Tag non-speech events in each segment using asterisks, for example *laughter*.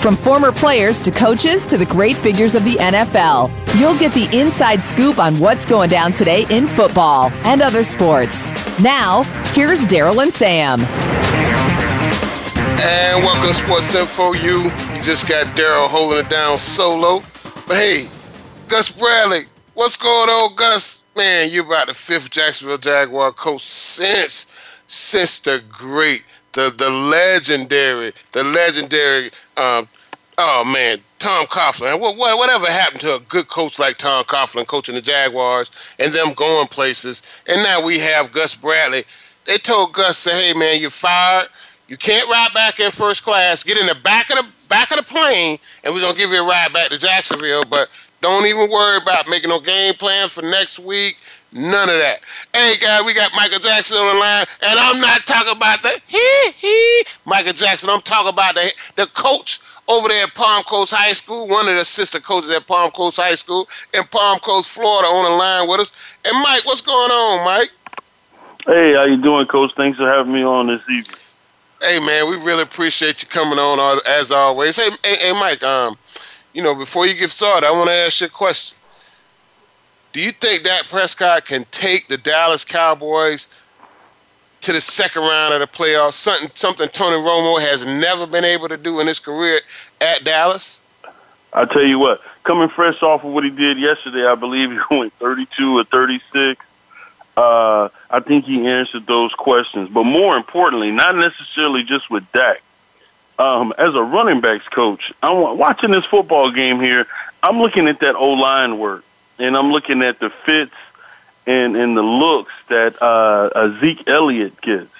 From former players to coaches to the great figures of the NFL, you'll get the inside scoop on what's going down today in football and other sports. Now, here's Daryl and Sam. And welcome to Sports Info U. You just got Daryl holding it down solo. But hey, Gus Bradley, What's going on, Gus? Man, you're about the fifth Jacksonville Jaguar coach since since the great, the the legendary, the legendary. Um, oh man, Tom Coughlin. What, what whatever happened to a good coach like Tom Coughlin coaching the Jaguars and them going places? And now we have Gus Bradley. They told Gus, "Say, hey man, you're fired. You can't ride back in first class. Get in the back of the back of the plane, and we're gonna give you a ride back to Jacksonville. But don't even worry about making no game plans for next week. None of that. Hey, guys, we got Michael Jackson on the line, and I'm not talking about the he he Michael Jackson. I'm talking about the the coach over there at Palm Coast High School, one of the assistant coaches at Palm Coast High School in Palm Coast, Florida, on the line with us. And Mike, what's going on, Mike? Hey, how you doing, Coach? Thanks for having me on this evening. Hey, man, we really appreciate you coming on as always. Hey, hey, hey Mike, um, you know, before you get started, I want to ask you a question. Do you think Dak Prescott can take the Dallas Cowboys to the second round of the playoffs? Something something Tony Romo has never been able to do in his career at Dallas. I tell you what, coming fresh off of what he did yesterday, I believe he *laughs* went 32 or 36. Uh, I think he answered those questions. But more importantly, not necessarily just with Dak, um, as a running backs coach, I'm watching this football game here. I'm looking at that O line work, and I'm looking at the fits and and the looks that uh, Zeke Elliott gets,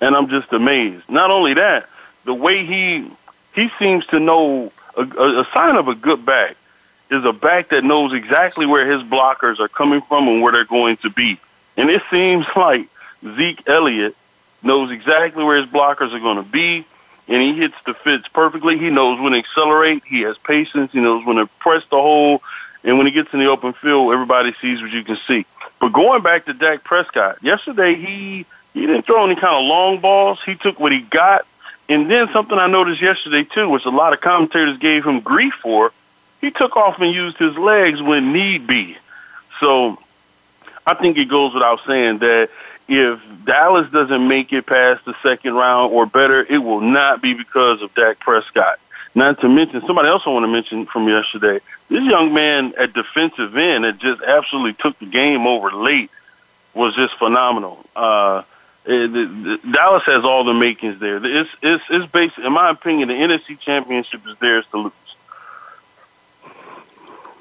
and I'm just amazed. Not only that, the way he he seems to know a, a, a sign of a good back is a back that knows exactly where his blockers are coming from and where they're going to be. And it seems *laughs* like Zeke Elliott knows exactly where his blockers are going to be and he hits the fits perfectly. He knows when to accelerate. He has patience. He knows when to press the hole. And when he gets in the open field, everybody sees what you can see. But going back to Dak Prescott, yesterday he he didn't throw any kind of long balls. He took what he got. And then something I noticed yesterday too, which a lot of commentators gave him grief for, he took off and used his legs when need be. So I think it goes without saying that if Dallas doesn't make it past the second round or better, it will not be because of Dak Prescott. Not to mention somebody else I want to mention from yesterday. This young man at defensive end that just absolutely took the game over late was just phenomenal. Uh, it, it, Dallas has all the makings there. It's it's it's based, in my opinion, the NFC Championship is theirs to lose.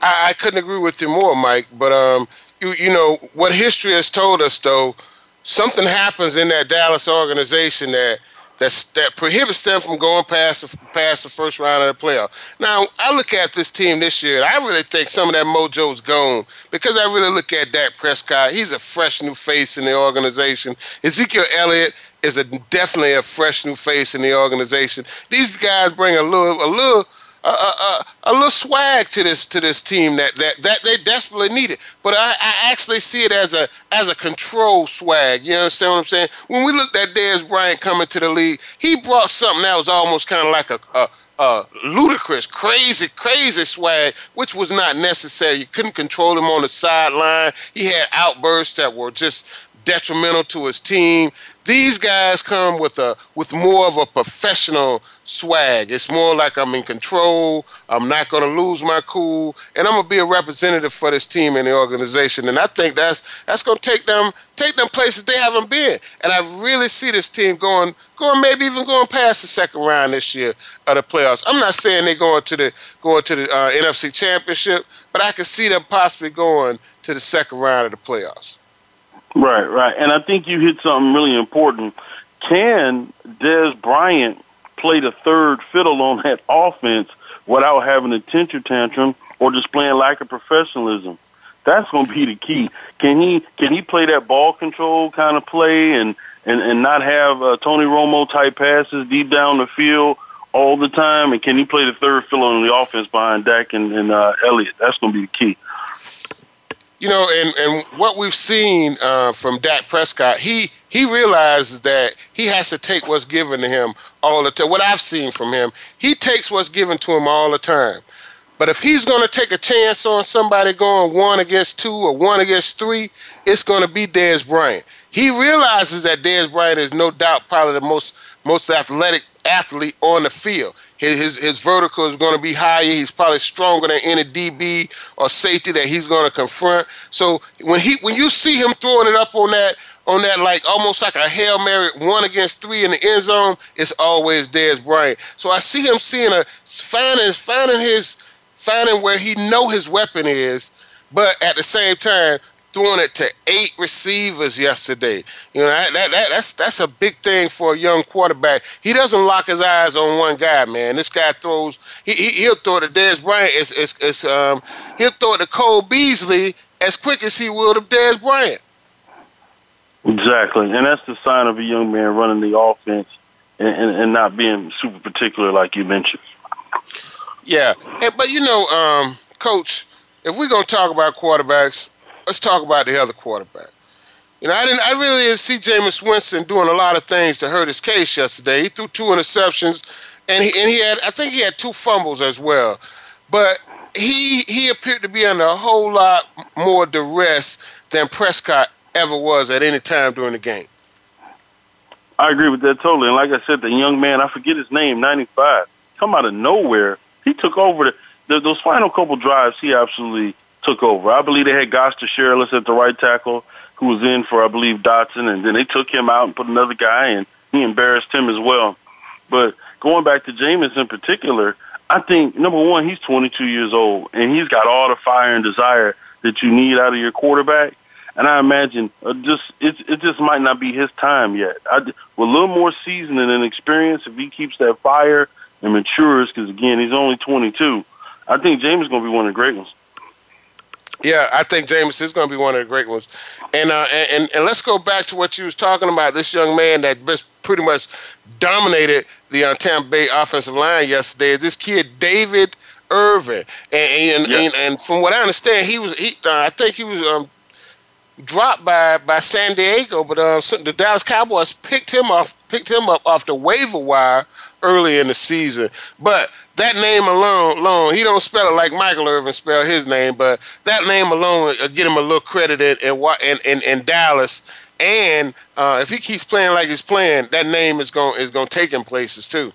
I, I couldn't agree with you more, Mike. But um, you you know what history has told us though something happens in that Dallas organization that that's, that prohibits them from going past the, past the first round of the playoff. Now, I look at this team this year, and I really think some of that mojo's gone because I really look at Dak Prescott. He's a fresh new face in the organization. Ezekiel Elliott is a definitely a fresh new face in the organization. These guys bring a little a little a, a, a, little swag to this to this team that, that, that they desperately need it. But I, I actually see it as a as a control swag. You understand what I'm saying? When we looked at Dez Bryant coming to the league, he brought something that was almost kind of like a, a ludicrous, crazy, crazy swag, which was not necessary. You couldn't control him on the sideline. He had outbursts that were just detrimental to his team. These guys come with a with more of a professional swag. It's more like I'm in control. I'm not going to lose my cool, and I'm going to be a representative for this team and the organization. And I think that's that's going to take them take them places they haven't been. And I really see this team going going maybe even going past the second round this year of the playoffs. I'm not saying they're going to the going to the uh, NFC Championship, but I can see them possibly going to the second round of the playoffs. Right, right. And I think you hit something really important. Can Dez Bryant play the third fiddle on that *laughs* offense without having a temper tantrum or displaying lack of professionalism? That's going to be the key. Can he can he play that ball control kind of play and and and not have uh, Tony Romo type passes deep down the field all the time? And can he play the third fiddle in the offense behind Dak and, and uh, Elliott? That's going to be the key. You know, and, and what we've seen uh, from Dak Prescott, he he realizes that he has to take what's given to him all the time. What I've seen from him, he takes what's given to him all the time. But if he's going to take a chance on somebody going one against two or one against three, it's going to be Dez Bryant. He realizes that Dez Bryant is no doubt probably the most most athletic athlete on the field. His, his, his vertical is going to be higher. He's probably stronger than any DB or safety that he's going to confront. So when he when you see him throwing it up on that on that like almost like a hail mary one against three in the end zone, it's always Dez Bryant. So I see him seeing a finding finding his finding where he know his weapon is, but at the same time throwing it to eight receivers yesterday. You know that, that, that, that's that's a big thing for a young quarterback. He doesn't lock his eyes on one guy, man. This guy throws. He, he will throw to Dez Bryant. It's, it's, it's, um he'll throw it to Cole Beasley as quick as he will to Dez Bryant. Exactly, and that's the sign of a young man running the offense and, and, and not being super particular, like you mentioned. Yeah, and, but you know, um, Coach, if we're gonna talk about quarterbacks, let's talk about the other quarterback. You know, I didn't. I really didn't see Jameis Winston doing a lot of things to hurt his case yesterday. He threw two interceptions, and he and he had. I think he had two fumbles as well. But he he appeared to be under a whole lot more duress than Prescott ever was at any time during the game. I agree with that totally. And like I said, the young man, I forget his name, 95, come out of nowhere. He took over the, the those final couple drives. He absolutely took over. I believe they had Gosder Cherilus at the right tackle, who was in for I believe Dotson, and then they took him out and put another guy, and he embarrassed him as well. But going back to Jameis in particular, I think number one, he's 22 years old, and he's got all the fire and desire that you need out of your quarterback. And I imagine uh, just it it just might not be his time yet. I, with a little more seasoning and experience, if he keeps that fire and matures, because again he's only 22, I think James is going to be one of the great ones. Yeah, I think James is going to be one of the great ones. And, uh, and and let's go back to what you was talking about. This young man that just pretty much dominated the uh, Tampa Bay offensive line yesterday. This kid David Irving, and and, yeah. and, and from what I understand, he was he. Uh, I think he was um, dropped by by San Diego, but uh, the Dallas Cowboys picked him off picked him up off the waiver wire early in the season. But that name alone, alone, he don't spell it like Michael Irvin spelled his name, but that name alone uh, get him a little credit in in in, in Dallas. And uh, if he keeps playing like he's playing, that name is going is going to take him places too.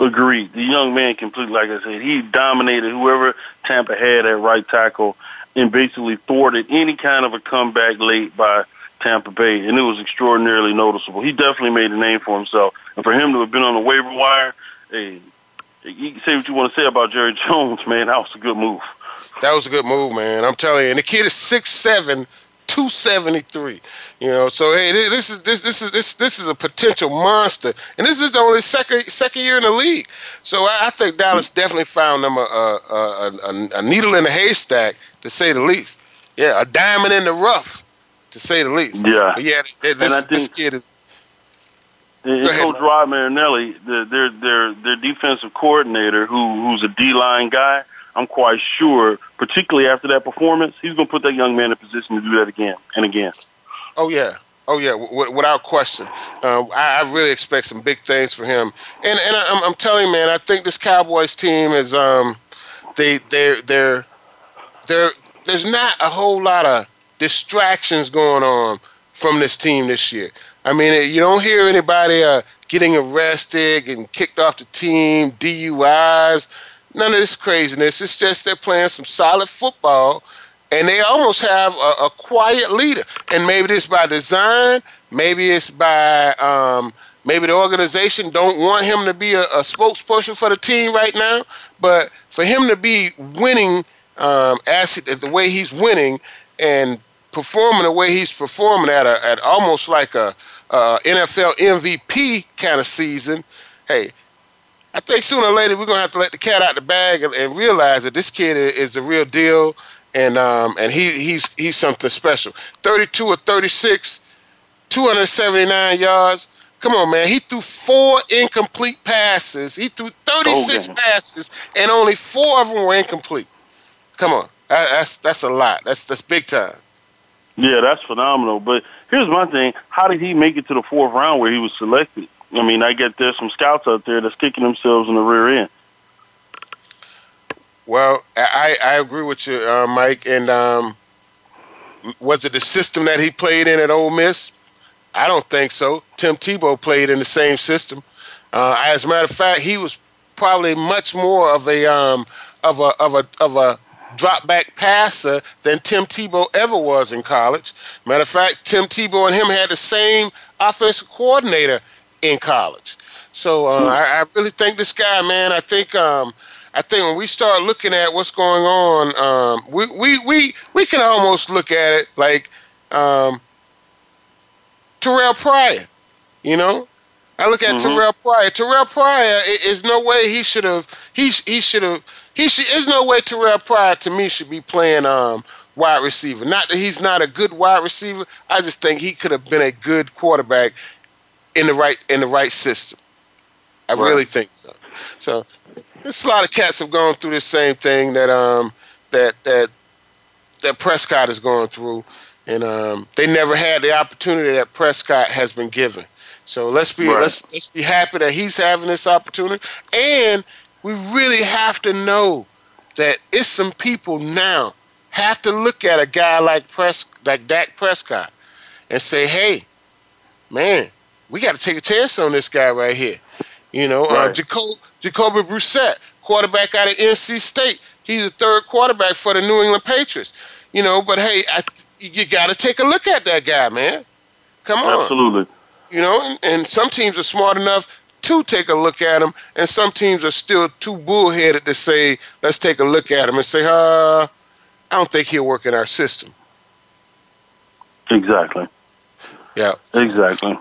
Agreed. The young man completely, like I said, he dominated whoever Tampa had at right tackle and basically thwarted any kind of a comeback late by Tampa Bay, and it was extraordinarily noticeable. He definitely made a name for himself, and for him to have been on the waiver wire, hey, you can say what you want to say about Jerry *laughs* Jones, man. That was a good move. That was a good move, man. I'm telling you. And the kid is six seven, two seventy three. You know, so hey, this is this this is this this is a potential monster, and this is the only second second year in the league. So I, I think Dallas definitely found them a a, a a, needle in a haystack, to say the least. Yeah, a diamond in the rough, to say the least. Yeah, but yeah. This, and I think, this kid is. And Coach Rod Marinelli, their their their their defensive coordinator, who who's a D line guy, I'm quite sure, particularly after that performance, he's going to put that young man in a position to do that again and again. Oh yeah, oh yeah, w- without question. Um, I, I, really expect some big things for him. And and I, am telling you, man, I think this Cowboys team is um, they they they're they're there's not a whole lot of distractions going on from this team this year. I mean, you don't hear anybody uh, getting arrested and kicked off the team, DUIs, none of this craziness. It's just they're playing some solid football and they almost have a, a quiet leader. And maybe it's by design, maybe it's by um, maybe the organization don't want him to be a, a, spokesperson for the team right now. But for him to be winning um, as the way he's winning and performing the way he's performing at a, at almost like a, a NFL MVP kind of season, hey, I think sooner or later we're gonna have to let the cat out the bag and, and realize that this kid is, is the real deal and um, and he he's he's something special. 32 or 36, 279 yards. Come on, man. He threw four incomplete passes. He threw 36 okay. passes, and only four of them were incomplete. Come on, that's that's a lot. That's that's big time. Yeah, that's phenomenal. But here's my thing: How did he make it to the fourth round where he was selected? I mean, I get there's some scouts out there that's kicking themselves in the rear end. Well, I, I agree with you, uh, Mike. And um, was it the system that he played in at Ole Miss? I don't think so. Tim Tebow played in the same system. Uh, as a matter of fact, he was probably much more of a um, of a of a of a drop back passer than Tim Tebow ever was in college. Matter of fact, Tim Tebow and him had the same offensive coordinator in college. So uh, hmm. I, I, really think this guy, man. I think um, I think when we start looking at what's going on, um, we, we we we can almost look at it like um, Terrell Pryor. You know, I look at mm-hmm. Terrell Pryor. Terrell Pryor is no way he should have. He he should have. He should. There's no way Terrell Pryor to me should be playing um, wide receiver. Not that he's not a good wide receiver. I just think he could have been a good quarterback in the right in the right system. I right. really think so. So there's a lot of cats have gone through the same thing that um that that that Prescott is going through, and um, they never had the opportunity that Prescott has been given. So let's be right. let's let's be happy that he's having this opportunity, and we really have to know that it's some people now have to look at a guy like Pres like Dak Prescott and say, hey, man, we got to take a chance on this guy right here. You know, uh, right. uh, Jacob, Jacoby Brissett, quarterback out of NC State. He's the third quarterback for the New England Patriots. You know, but hey, I, you got to take a look at that guy, man. Come on. Absolutely. You know, and, and some teams are smart enough to take a look at him, and some teams are still too bullheaded to say, let's take a look at him and say, uh, I don't think he'll work in our system. Exactly. Yeah. Exactly.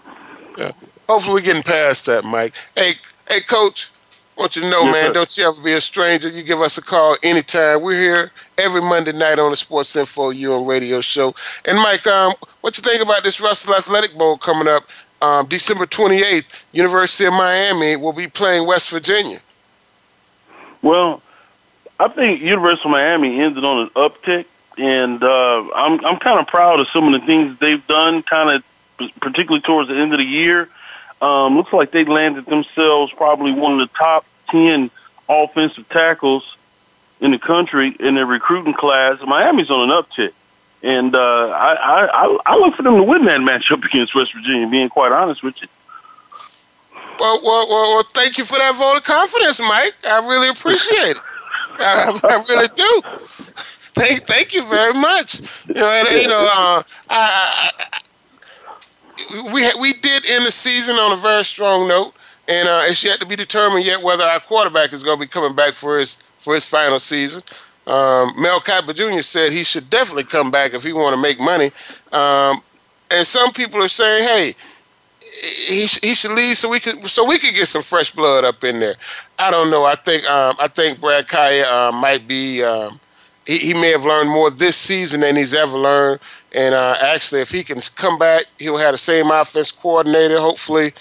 Yeah. Hopefully, we're getting past that, Mike. Hey, hey, Coach. I want you to know, yes, man, sir. don't you ever be a stranger. You give us a call anytime. We're here every Monday night on the Sports Info UN radio show. And Mike, um, what you think about this Russell Athletic Bowl coming up um, December 28th? University of Miami will be playing West Virginia. Well, I think University of Miami ended on an uptick, and uh, I'm I'm kind of proud of some of the things they've done, kind of particularly towards the end of the year. Um, looks like they landed themselves probably one of the top 10 offensive tackles in the country in their recruiting class. Miami's on an uptick. And uh, I, I, I look for them to win that matchup *laughs* against West Virginia, being quite honest with you. Well, well, well, well, thank you for that vote of confidence, Mike. I really appreciate it. *laughs* I, I really do. Thank, thank you very much. You know, and, you know, uh, I, I, we we did end the season on a very strong note, and uh, it's yet to be determined yet whether our quarterback is going to be coming back for his for his final season. Um, Mel Kiper Jr. said he should definitely come back if he want to make money, um, and some people are saying, hey. He, he should leave so we could so we could get some fresh blood up in there. I don't know. I think um, I think Brad Kaaya uh, might be um, he, he may have learned more this season than he's ever learned. And uh, actually, if he can come back, he'll have the same offense coordinator, hopefully,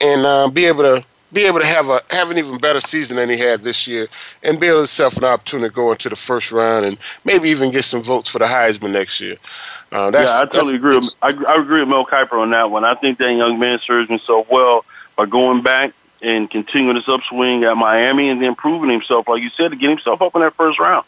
and uh, be able to be able to have a have an even better season than he had this year, and build himself an opportunity to go into the first round and maybe even get some votes for the Heisman next year. Uh, yeah, I totally agree. With, I, I agree with Mel Kiper on that one. I think that young man serves himself well by going back and continuing his upswing at Miami and then proving himself, like you said, to get himself up in that first round.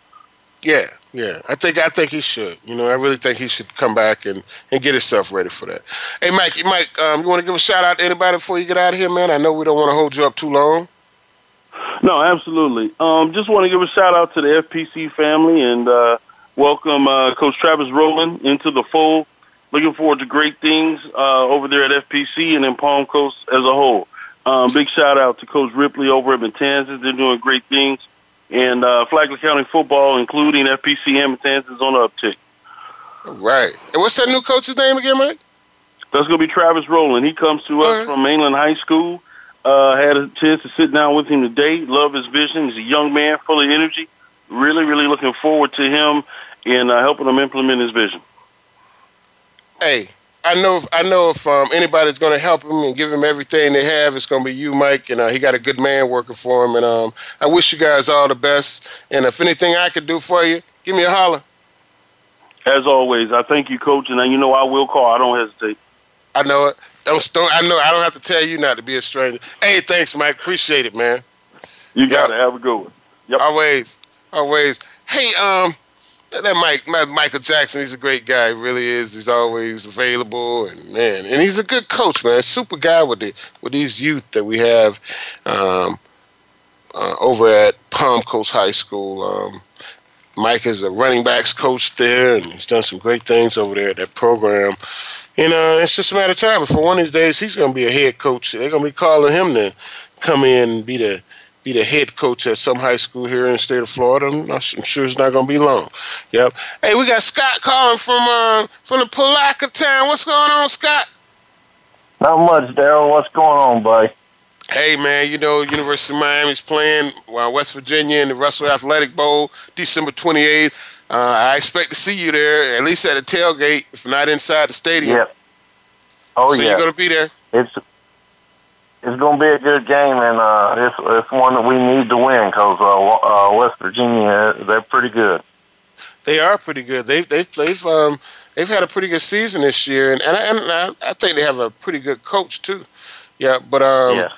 Yeah, yeah. I think I think he should. You know, I really think he should come back and, and get himself ready for that. Hey, Mike, Mike, um, you want to give a shout out to anybody before you get out of here, man? I know we don't want to hold you up too long. No, absolutely. Um, just want to give a shout out to the FPC family and uh, welcome uh, Coach Travis Rowland into the fold. Looking forward to great things uh, over there at FPC and in Palm Coast as a whole. Um, big shout out to Coach Ripley over at Matanzas. They're doing great things and uh, Flagler County football, including FPC Matanzas, is on the uptick. Right. And what's that new coach's name again, Mike? That's going to be Travis Rowland. He comes to us right. from Mainland High School. Uh, had a chance to sit down with him today. Love his vision. He's a young man, full of energy. Really, really looking forward to him and uh, helping him implement his vision. Hey, I know. If, I know if um, anybody's going to help him and give him everything they have, it's going to be you, Mike. And uh, he got a good man working for him. And um, I wish you guys all the best. And if anything I could do for you, give me a holler. As always, I thank you, Coach, and you know I will call. I don't hesitate. I know it. Don't, don't I know I don't have to tell you not to be a stranger. Hey, thanks, Mike. Appreciate it, man. You got yep. it. Have a good one. Yep. Always, always. Hey, um, that Mike, Michael Jackson, he's a great guy. He really is. He's always available, and man, and he's a good coach, man. Super guy with the with these youth that we have um, uh, over at Palm Coast High School. Um, Mike is a running backs coach there, and he's done some great things over there at that program. And uh, it's just a matter of time. For one of these days, he's going to be a head coach. They're going to be calling him to come in and be the be the head coach at some high school here in the state of Florida. I'm, not, I'm sure it's not going to be long. Yep. Hey, we got Scott calling from uh, from the Palatka town. What's going on, Scott? Not much, Daryl. What's going on, buddy? Hey, man, you know, University of Miami's playing uh, West Virginia in the Russell Athletic Bowl December 28th. Uh, I expect to see you there, at least at the tailgate, if not inside the stadium. Yep. Oh, so yeah. you're going to be there? It's it's going to be a good game, and uh, it's it's one that we need to win because uh, uh, West Virginia they're pretty good. They are pretty good. They've they've they've um they've had a pretty good season this year, and and, and I, I think they have a pretty good coach too. Yeah, but um, yeah.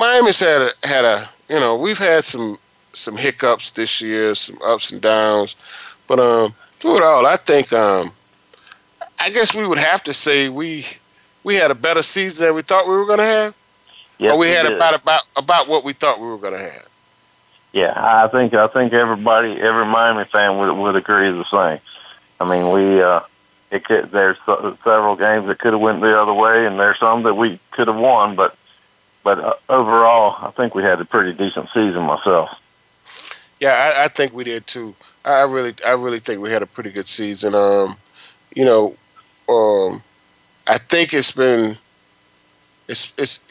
Miami's had a had a you know we've had some some hiccups this year, some ups and downs, but um through it all, I think um I guess we would have to say we we had a better season than we thought we were going to have. Yes, we, we had did. about about about what we thought we were going to have. Yeah, I think I think everybody, every Miami fan would would agree the same. I mean, we uh, it could, there's several games that could have went the other way, and there's some that we could have won, but but uh, overall, I think we had a pretty decent season myself. Yeah, I, I think we did too. I really, I really think we had a pretty good season. Um, you know, um, I think it's been, it's it's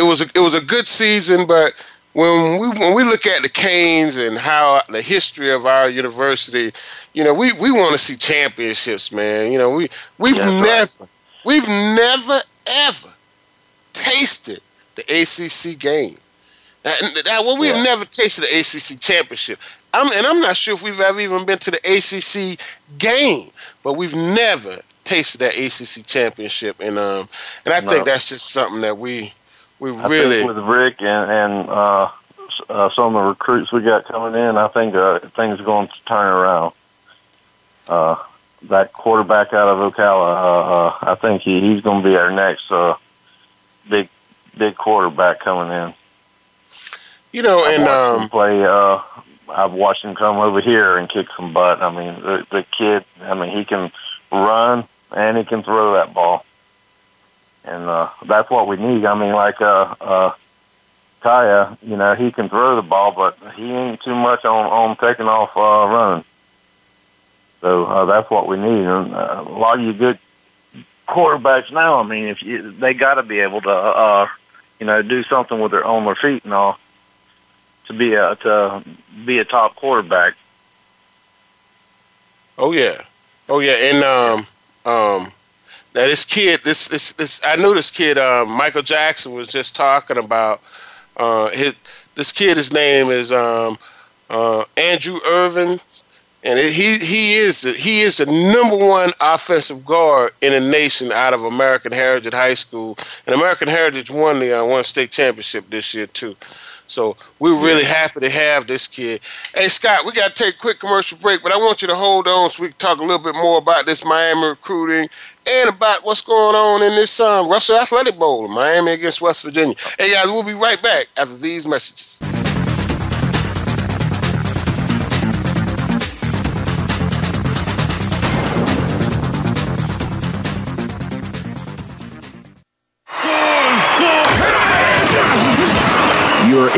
it was a, it was a good season, but when we when we look at the Canes and how the history of our university, you know, we, we want to see championships, man. You know, we we've That's never we've never ever tasted the ACC game. That, that, well, we've Yeah. never tasted the ACC championship. I'm, and I'm not sure if we've ever even been to the ACC game, but we've never tasted that ACC championship. And um, and I No. think that's just something that we we really with Richt and and uh, uh, some of the recruits we got coming in, I think uh, things are going to turn around. Uh, that quarterback out of Ocala, uh, uh, I think he, he's going to be our next uh, big big quarterback coming in. you know I've and um play. Uh, I've watched him come over here and kick some butt. I mean, the, the kid. I mean, he can run and he can throw that ball, and uh, that's what we need. I mean, like uh, uh, Kaaya, you know, he can throw the ball, but he ain't too much on on taking off uh, running. So uh, that's what we need. And uh, a lot of you good quarterbacks now. I mean, if you, they got to be able to, uh, you know, do something with their on their feet and all to be a to be a top quarterback. oh yeah oh yeah and um um now this kid this this this I knew this kid uh, Michael Jackson was just talking about uh his this kid his name is um uh Andrew Irvin and it, he he is the, he is the number one offensive guard in the nation out of American Heritage High School and American Heritage won the uh, one state championship this year too. So we're really happy to have this kid. Hey Scott, we got to take a quick commercial break, but I want you to hold on so we can talk a little bit more about this Miami recruiting and about what's going on in this um, Russell Athletic Bowl, Miami against West Virginia. Hey guys, we'll be right back after these messages.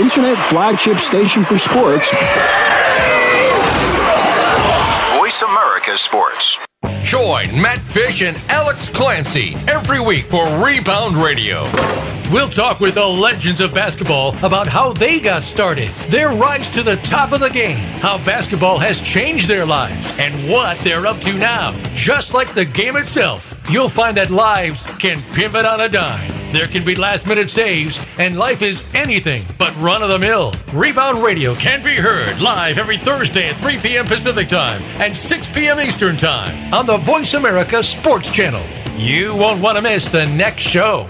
Internet flagship station for sports. Voice America Sports. Join Matt Fish and Alex Clancy every week for Rebound Radio. We'll talk with the legends of basketball about how they got started, their rise to the top of the game, how basketball has changed their lives, and what they're up to now. Just like the game itself, you'll find that lives can pivot on a dime. There can be last minute saves, and life is anything but run of the mill. Rebound Radio can be heard live every Thursday at 3 p.m. Pacific Time and 6 p.m. Eastern Time on the Voice America Sports Channel. You won't want to miss the next show.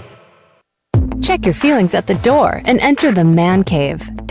Check your feelings at the door and enter the man cave.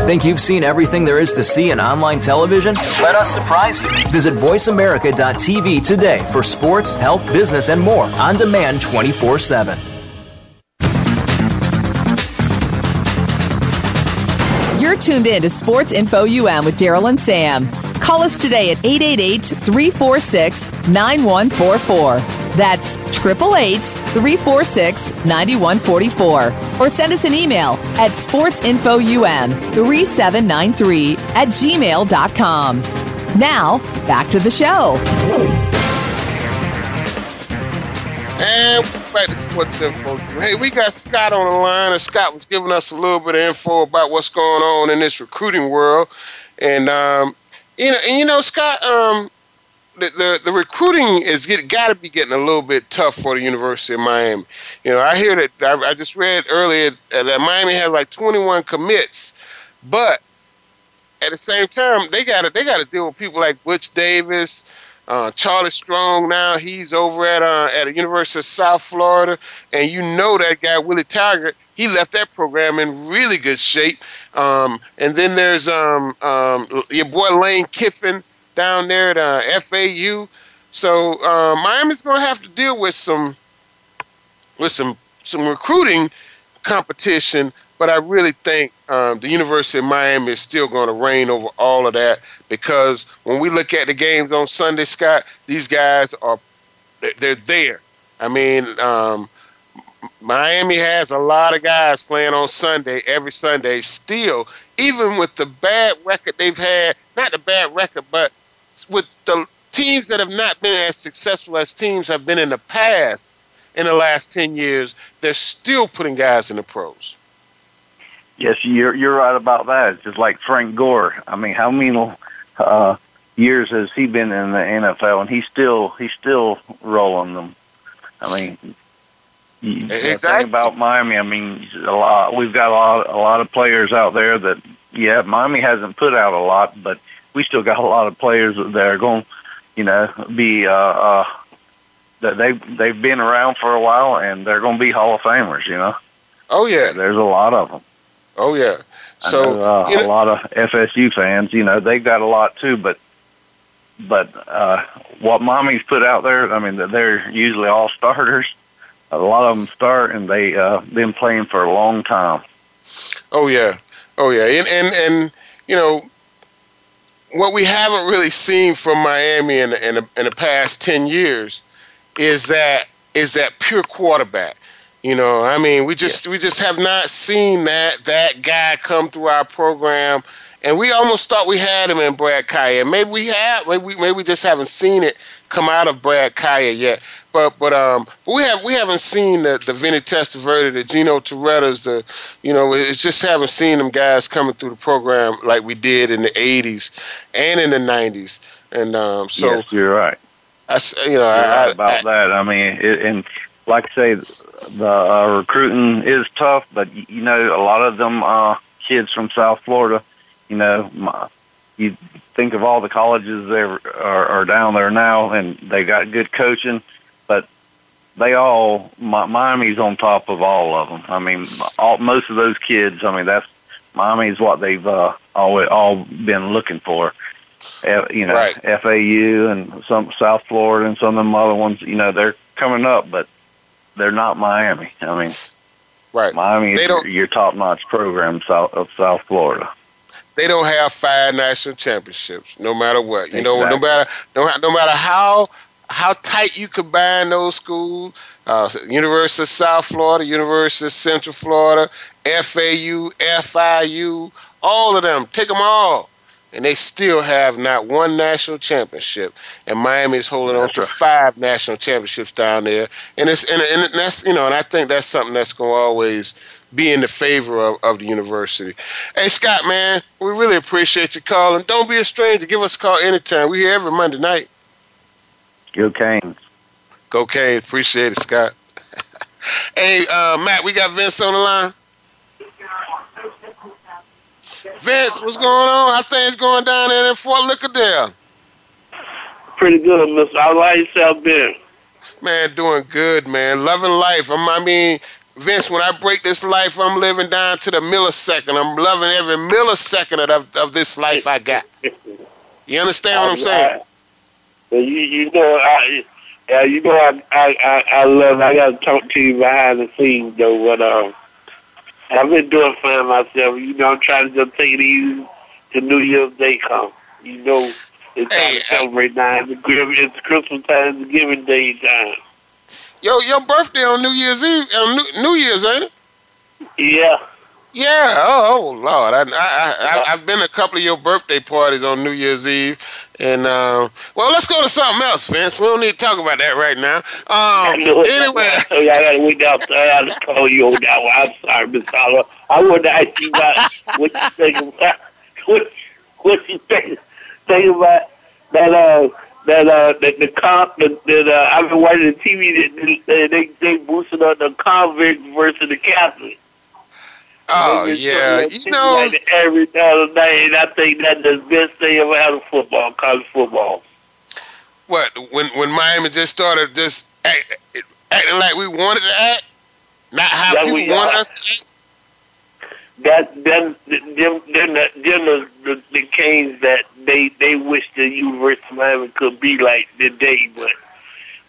Think you've seen everything there is to see in online television? Let us surprise you. Visit VoiceAmerica.tv today for sports, health, business, and more on demand 24 7. You're tuned in to Sports Info UM with Daryl and Sam. Call us today at 888 346 9144. That's 888 346 9144. Or send us an email at sportsinfoum3793 at gmail.com. Now, back to the show. And back to Sports Info. Hey, we got Scott on the line, and Scott was giving us a little bit of info about what's going on in this recruiting world. And um, you know, and you know, Scott, um, the, the, the recruiting is got to be getting a little bit tough for the University of Miami. You know, I hear that I, I just read earlier that Miami has like 21 commits, but at the same time, they got to they got to deal with people like Butch Davis, uh, Charlie Strong. Now he's over at uh, at the University of South Florida, and you know that guy Willie Taggart. He left that program in really good shape. Um, and then there's um, um, your boy Lane Kiffin down there at uh, FAU. So uh, Miami's going to have to deal with some with some some recruiting competition. But I really think um, the University of Miami is still going to reign over all of that because when we look at the games on Sunday, Scott, these guys are they're there. I mean, um, Miami has a lot of guys playing on Sunday every Sunday. Still, even with the bad record they've had, not the bad record, but with the teams that have not been as successful as teams have been in the past in the last 10 years, they're still putting guys in the pros. Yes, you're you're right about that. It's just like Frank Gore. I mean, how many uh, years has he been in the NFL, and he's still he's still rolling them. I mean, exactly. thing about Miami. I mean, a lot. We've got a lot a lot of players out there that yeah, Miami hasn't put out a lot, but we still got a lot of players that are going, you know, be uh, uh, that they they've been around for a while and they're going to be Hall of Famers. You know. Oh yeah. There's a lot of them. Oh yeah. So know, uh, you know, a lot of FSU fans, you know, they've got a lot too, but but uh, what Miami's put out there, I mean, they're usually all starters. A lot of them start, and they uh, been playing for a long time. Oh yeah, oh yeah, and and and you know what we haven't really seen from Miami in the, in the, in the past ten years is that is that pure quarterback. You know, I mean, we just yeah. we just have not seen that that guy come through our program, and we almost thought we had him in Brad Kaaya. Maybe we have, maybe we, maybe we just haven't seen it come out of Brad Kaaya yet. But but um, but we have we haven't seen the the Vinny Testaverde, the Gino Torrettas, the you know, it's just haven't seen them guys coming through the program like we did in the '80s and in the '90s. And um, so yes, you're right. I you know I, right about I, that. I mean, it, and like I say, the uh, recruiting is tough, but you know, a lot of them uh, kids from South Florida. You know, my, you think of all the colleges that are, are down there now, and they got good coaching, they all Miami's on top of all of them. I mean, all, most of those kids. I mean, that's Miami's what they've uh, always all been looking for. Uh, you know, right. FAU and some South Florida and some of them other ones. You know, they're coming up, but they're not Miami. I mean, right? Miami they is your, your top-notch program south of South Florida they don't have five national championships, no matter what. You exactly. know, no matter no, no matter how how tight you combine those schools, uh, University of South Florida, University of Central Florida, FAU, FIU, all of them, take them all, and they still have not one national championship. And Miami is holding on to five national championships down there, and it's and, and that's you know, and I think that's something that's going to always be in the favor of, of the university. Hey, Scott, man, we really appreciate you calling. Don't be a stranger. Give us a call anytime. We're here every Monday night. Go Canes. Go Canes. Appreciate it, Scott. *laughs* hey, uh, Matt, we got Vince on the line. Vince, what's going on? How things going down there in Fort Lauderdale? Pretty good, Mister. How about yourself been? Man, doing good, man. Loving life. I'm, I mean, Vince, when I break this life, I'm living down to the millisecond. I'm loving every millisecond of, of this life I got. You understand what I'm saying? You, you know, I, uh, you know, I, I, I I love. I got to talk to you behind the scenes, though. But um, I've been doing fine myself. You know, I'm trying to just take it easy to New Year's Day come. You know, it's time hey, to celebrate now. It's, it's Christmas time. It's Giving Day time. Yo, your birthday on New Year's Eve, on New, New Year's, ain't it? Yeah. Yeah. Oh, oh Lord, I, I, I, have been a couple of your birthday parties on New Year's Eve, and uh, well, let's go to something else, Vince. We don't need to talk about that right now. Um, anyway, *laughs* yeah, I gotta wait down. I gotta call you on that one. I'm sorry, Miss Oliver. I wanted to ask you about what you think about what, what you think, think about that. Uh, that uh that the comp that, that uh, I've been watching the TV that they they, they boosted on the convict versus the Catholic. Oh yeah, you know like every other day, and I think that's the best thing ever out of football, college football. What when when Miami just started just act, acting like we wanted to act, not how that people wanted us to act? That then them then the, then the, the the Canes that they they wish the University of Miami could be like today, but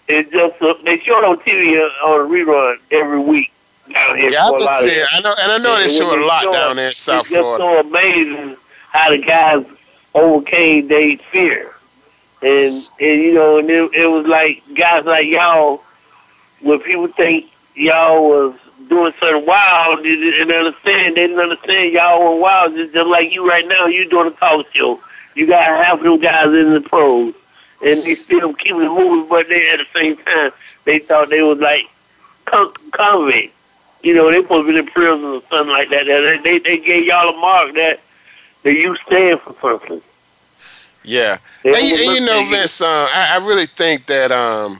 it just uh, they show it on TV on a rerun every week down here. Yeah, I just see I know, and I know they show a lot show down there in South Florida. It's just so amazing how the guys overcame their fear, and and you know, and it, it was like guys like y'all, when people think y'all was doing something wild and understand. They didn't understand y'all were wild. Just, just like you right now, you doing a talk show. You got half of them guys in the pros, and they still keeping it moving. But they at the same time, they thought they was like convicts. You know, they supposed to be in prison or something like that. They they, they gave y'all a mark that that you stand for something. Yeah, and, and you know, Vince, uh, I, I really think that um,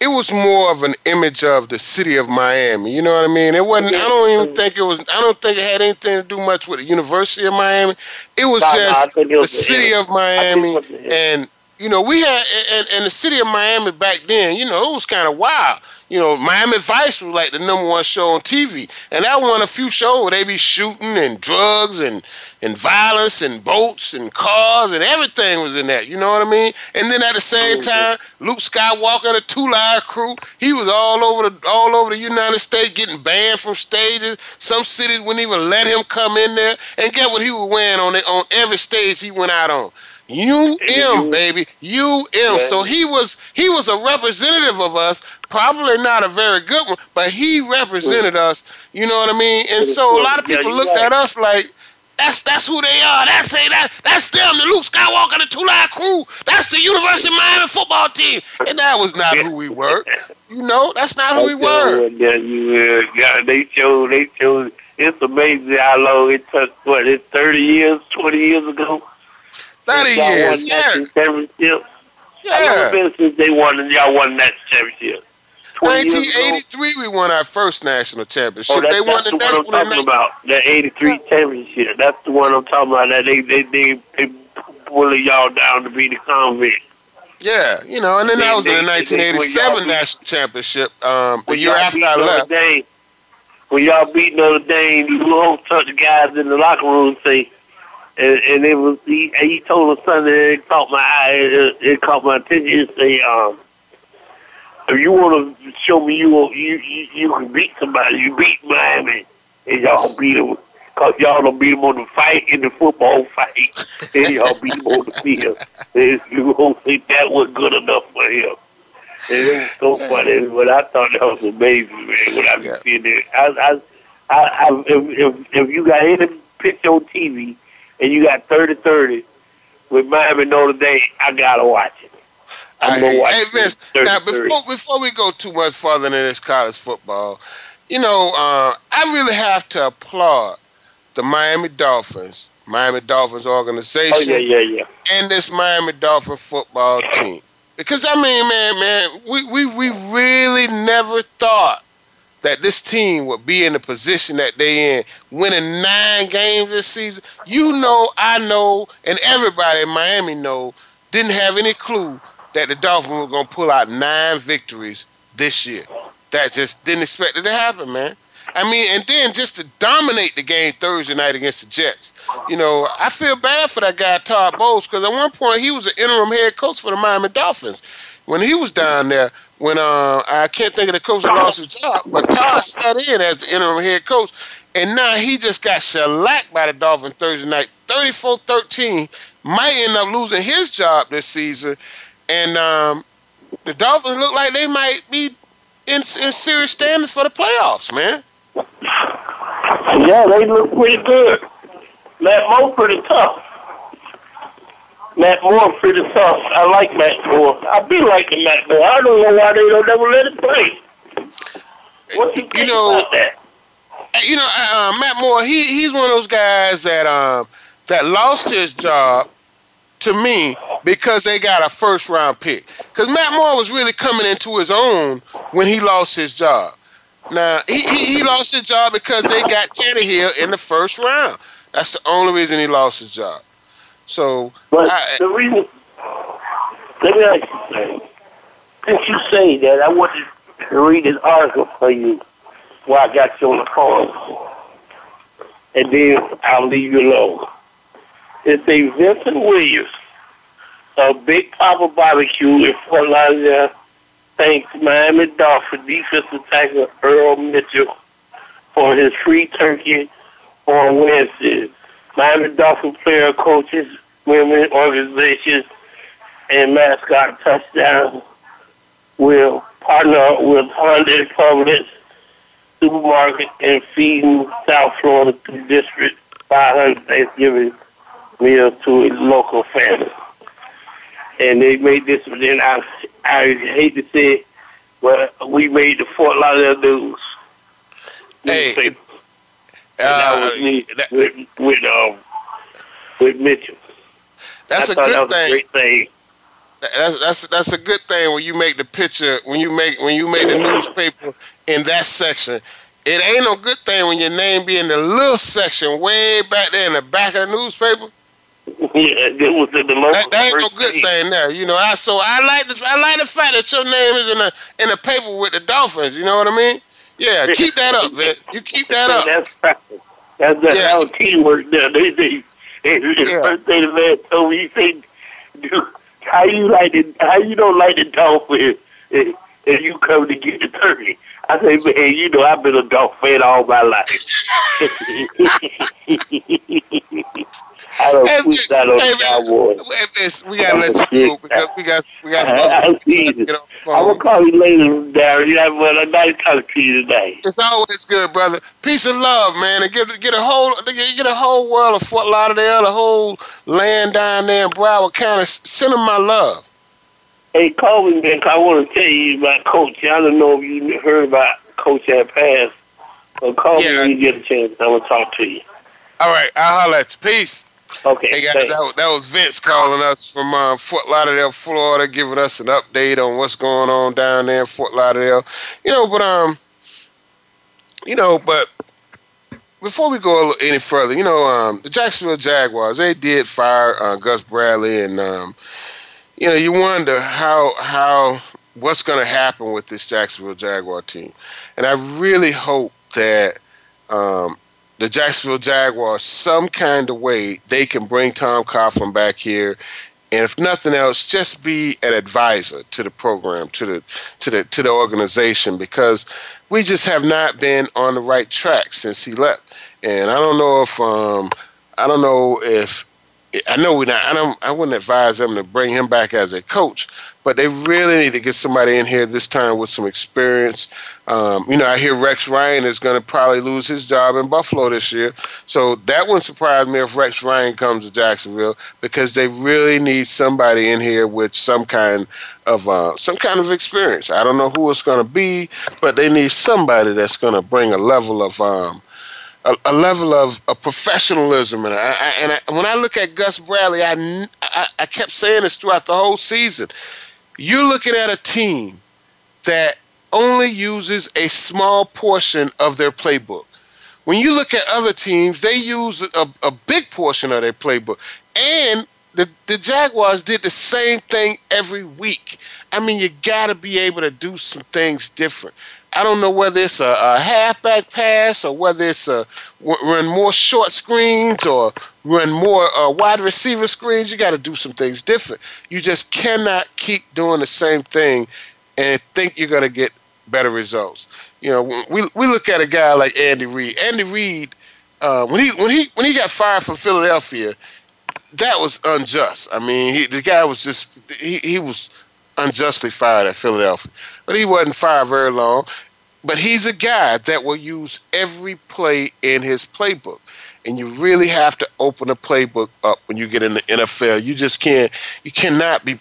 it was more of an image of the city of Miami. You know what I mean? It wasn't. I don't even think it was. I don't think it had anything to do much with the University of Miami. It was no, just no, it was the city of Miami, and you know we had and, and the city of Miami back then. You know it was kind of wild you know, Miami Vice was like the number one show on TV, and that one a few shows where they be shooting and drugs and and violence and boats and cars and everything was in that. You know what I mean? And then at the same oh, time, Luke Skywalker, the Two Live Crew, he was all over the all over the United States getting banned from stages. Some cities wouldn't even let him come in there. And get what he was wearing on it on every stage he went out on. UM baby, UM. So he was he was a representative of us, probably not a very good one, but he represented us. You know what I mean? And so a lot of people looked at us like. That's that's who they are. That's say that that's them, the Luke Skywalker, the Two Live Crew. That's the University of Miami football team, and that was not who we were. You know, that's not who we were. Yeah, you uh, they showed they showed. It's amazing how long it took. What? It's thirty years, twenty years ago 30 years, yeah. Championship. Yeah. Long been since they won and y'all won that championship? 20 ago. 1983, we won our first national championship. Oh, that's, they won that's the the next one I'm talking about. The '83 championship. That's the one I'm talking about. That they they they, they pulling y'all down to be the convict. Yeah, you know, and then They- that was in the they- they- when 1987 national championship. Um, the When year after I left. Dame, when y'all beat Notre Dame, you whole touch guys in the locker room say, and, and it was he, he told us something that it caught my eye, it, it caught my attention. He say, um, if you want to show me you you you, you can beat somebody, you beat Miami, and y'all beat them. Cause y'all don't beat them on the fight in the football fight, and y'all beat them on the field. And you don't think that was good enough for him. And it was so funny. But I thought that was amazing, man. When I was seeing it, I, I, I, I if, if if you got any picture on TV and you got 30-30 with Miami Notre Dame, I gotta watch it. I'm I gonna watch Hey it Vince, now before before we go too much further into this college football, you know, uh, I really have to applaud the Miami Dolphins, Miami Dolphins organization, Oh yeah, yeah, yeah. and this Miami Dolphin football team. Because I mean, man, man, we, we we really never thought that this team would be in the position that they in, winning nine games this season. You know, I know, and everybody in Miami know, didn't have any clue that the Dolphins were gonna pull out nine victories this year. That just didn't expect it to happen, man. I mean, and then just to dominate the game Thursday night against the Jets. You know, I feel bad for that guy Todd Bowles because at one point he was an interim head coach for the Miami Dolphins when he was down there. When uh, I can't think of the coach that lost his job, but Todd sat in as the interim head coach, and now he just got shellacked by the Dolphins Thursday night, 34-13. Might end up losing his job this season, and um, the Dolphins look like they might be in, in serious standings for the playoffs, man. Yeah, they look pretty good. Matt Moore pretty tough. Matt Moore pretty tough. I like Matt Moore. I be liking Matt Moore. I don't know why they don't ever let him play. What you, think know, about that? you know, uh, Matt Moore, he he's one of those guys that um that lost his job to me because they got a first round pick. Because Matt Moore was really coming into his own when he lost his job. Now he, he he lost his job because they got Tannehill in the first round. That's the only reason he lost his job. So But I, the reason, let me ask you something. Since you say that, I want to read this article for you while I got you on the phone. And then I'll leave you alone. It's a Vincent Williams, a Big Papa Barbecue in Fort Lauderdale, thanks Miami Dolphin defensive tackle Earl Mitchell for his free turkey on Wednesday. Miami Dolphin player, coaches, women organizations, and mascot touchdown will partner with Honda Publix Supermarket and feeding South Florida through District 500 Thanksgiving meals to its local family. And they made this, and then I, I hate to say it, but we made the Fort Lauderdale News. Hey, and that was me with, with, um, with Mitchell. that's I a good that thing. a thing. That's that's that's a good thing when you make the picture when you make when you make the newspaper in that section. It ain't no good thing when your name be in the little section way back there in the back of the newspaper. *laughs* Yeah, it was in the local. That, that ain't no good page. thing there, you know. I so I like the I like the fact that your name is in the in the paper with the Dolphins. You know what I mean? Yeah, keep that up, Vic. You keep that up. That's. That's that, Yeah. was teamwork there. They, they, they, the Yeah. first day the man told me, he said, dude, how you like the, how you don't like the dolphin if, if you come to get the turkey? I say, man, you know, I've been a dog fan all my life. *laughs* *laughs* I don't Hey, put that on hey, Cowboys. We gotta let you go because we got we got I, other I see people to it. get on the I'm gonna call you later, Darren. You have a nice talk to you today. It's always good, brother. Peace and love, man, and get get a whole get a whole world of Fort Lauderdale, the whole land down there in Broward County. Send them my love. Hey, Colvin, man, I want to tell you about Coach. I don't know if you heard about Coach at Pass, but call me Yeah. when you get a chance. I want to talk to you. All right, I'll holler at you. Peace. Okay. Hey guys, that, was- that was Vince calling us from uh, Fort Lauderdale, Florida, giving us an update on what's going on down there in Fort Lauderdale. You know, but um, you know, but before we go any further, you know, um, the Jacksonville Jaguars they did fire uh, Gus Bradley, and um, you know, you wonder how how what's going to happen with this Jacksonville Jaguar team, and I really hope that um, the Jacksonville Jaguars, some kind of way, they can bring Tom Coughlin back here, and if nothing else, just be an advisor to the program, to the to the to the organization, because we just have not been on the right track since he left. And I don't know if um, I don't know if I know we not. I don't. I wouldn't advise them to bring him back as a coach, but they really need to get somebody in here this time with some experience. Um, you know, I hear Rex Ryan is going to probably lose his job in Buffalo this year, so that wouldn't surprise me if Rex Ryan comes to Jacksonville because they really need somebody in here with some kind of uh, some kind of experience. I don't know who it's going to be, but they need somebody that's going to bring a level of um, a, a level of, of professionalism. And, I, I, and I, when I look at Gus Bradley, I I kept saying this throughout the whole season. You're looking at a team that only uses a small portion of their playbook. When you look at other teams, they use a, a big portion of their playbook. And the, the Jaguars did the same thing every week. I mean, you got to be able to do some things different. I don't know whether it's a, a halfback pass or whether it's a run more short screens or run more uh, wide receiver screens. You got to do some things different. You just cannot keep doing the same thing and think you're going to get better results. You know, we we look at a guy like Andy Reid. Andy Reid, uh, when he when he when he got fired from Philadelphia, that was unjust. I mean, he, the guy was just he, he was unjustly fired at Philadelphia, but he wasn't fired very long. But he's a guy that will use every play in his playbook. And you really have to open a playbook up when you get in the NFL. You just can't, you cannot be,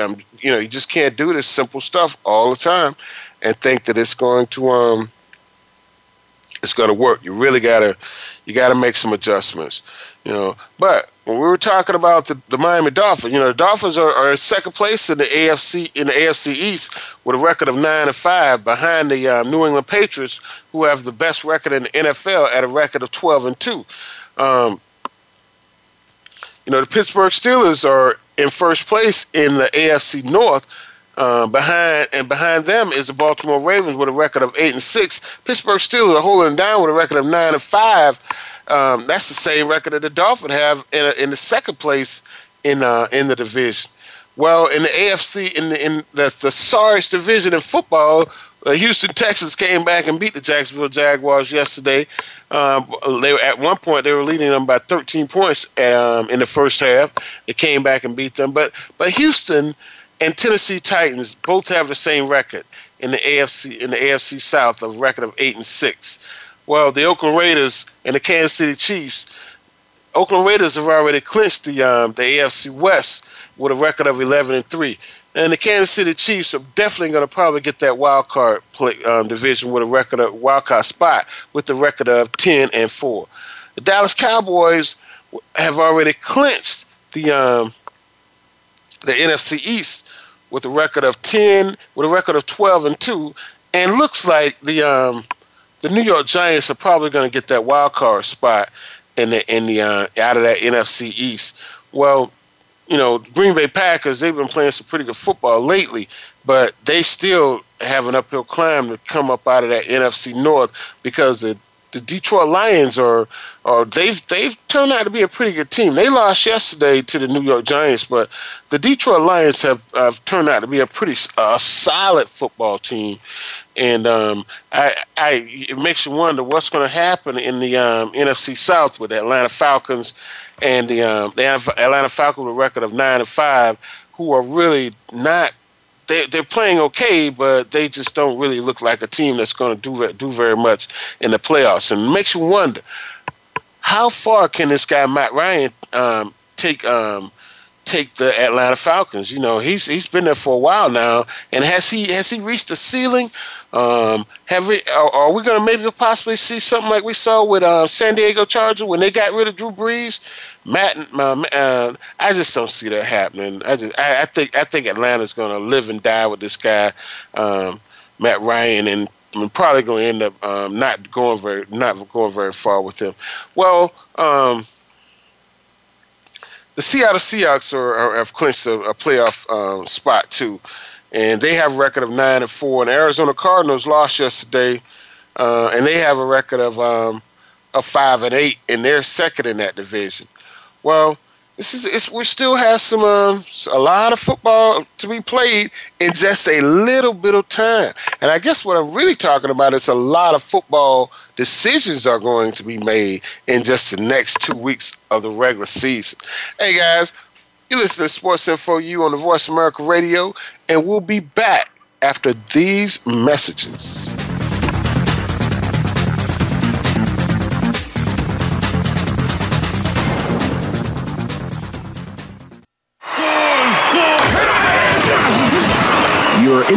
um, you know, you just can't do this simple stuff all the time and think that it's going to, um, it's going to work. You really gotta, you gotta make some adjustments, you know. But when we were talking about the, the Miami Dolphins, you know, the Dolphins are, are second place in the AFC in the AFC East with a record of nine and five, behind the um, New England Patriots, who have the best record in the NFL at a record of twelve and two. Um, you know, the Pittsburgh Steelers are in first place in the AFC North. Uh, behind and behind them is the Baltimore Ravens with a record of eight and six. Pittsburgh Steelers are holding down with a record of nine and five. Um, that's the same record that the Dolphins have in, a, in the second place in uh, in the division. Well, in the AFC, in the in the, the sorriest division in football, uh, Houston Texans came back and beat the Jacksonville Jaguars yesterday. Um, they were at one point they were leading them by 13 points um, in the first half. They came back and beat them, but but Houston and Tennessee Titans both have the same record in the AFC in the AFC South, a record of eight and six. Well, the Oakland Raiders and the Kansas City Chiefs, Oakland Raiders have already clinched the um, the AFC West with a record of eleven and three. And the Kansas City Chiefs are definitely going to probably get that wild card play, um, division with a record of wild card spot with the record of ten and four. The Dallas Cowboys have already clinched the um, the NFC East with a record of ten, with a record of twelve and two, and looks like the um, the New York Giants are probably going to get that wild card spot in the in the uh, out of that NFC East. Well, you know, Green Bay Packers they've been playing some pretty good football lately, but they still have an uphill climb to come up out of that NFC North because the the Detroit Lions are are they've they've turned out to be a pretty good team. They lost yesterday to the New York Giants, but the Detroit Lions have, have turned out to be a pretty uh, solid football team. And um, I, I, it makes you wonder what's going to happen in the um, NFC South with the Atlanta Falcons and the, um, the Atlanta Falcons with a record of nine and five, who are really not. They, they're playing okay, but they just don't really look like a team that's going to do do very much in the playoffs. And it makes you wonder how far can this guy Matt Ryan um, take um, take the Atlanta Falcons. You know, he's he's been there for a while now, and has he has he reached the ceiling? Um, have we are, are we going to maybe possibly see something like we saw with uh, San Diego Chargers when they got rid of Drew Brees? Matt, uh, uh, I just don't see that happening. I just I, I think I think Atlanta's going to live and die with this guy, um, Matt Ryan, and I'm probably going to end up um, not going very not going very far with him. Well. Um, the Seattle Seahawks are, are have clinched a, a playoff uh, spot too, and they have a record of nine and four. And Arizona Cardinals lost yesterday, uh, and they have a record of um, of five and eight, and they're second in that division. Well, this is it's, we still have some uh, a lot of football to be played in just a little bit of time. And I guess what I'm really talking about is a lot of football decisions are going to be made in just the next two weeks of the regular season. Hey guys, you listen to Sports Info U on the Voice America Radio, and we'll be back after these messages.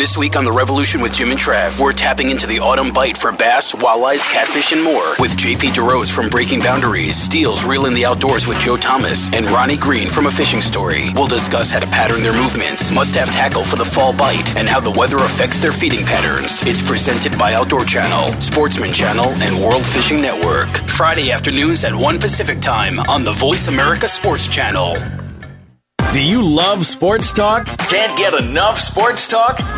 This week on The Revolution with Jim and Trav, we're tapping into the autumn bite for bass, walleyes, catfish, and more with JP DeRose from Breaking Boundaries, Steele's Reel in the Outdoors with Joe Thomas, and Ronnie Green from A Fishing Story. We'll discuss how to pattern their movements, must have tackle for the fall bite, and how the weather affects their feeding patterns. It's presented by Outdoor Channel, Sportsman Channel, and World Fishing Network. Friday afternoons at 1 Pacific Time on the Voice America Sports Channel. Do you love sports talk? Can't get enough sports talk?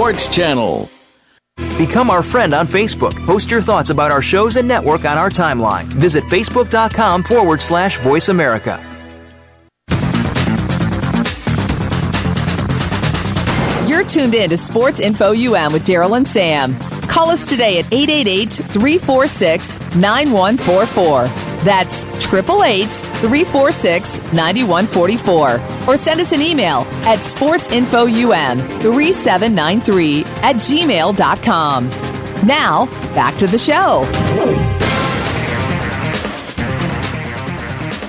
Channel. Become our friend on Facebook. Post your thoughts about our shows and network on our timeline. Visit facebook.com forward slash voice America. You're tuned in to Sports Info UM with Daryl and Sam. Call us today at 888 346 9144. That's 888 346 9144. Or send us an email at sportsinfoum3793 at gmail.com. Now, back to the show.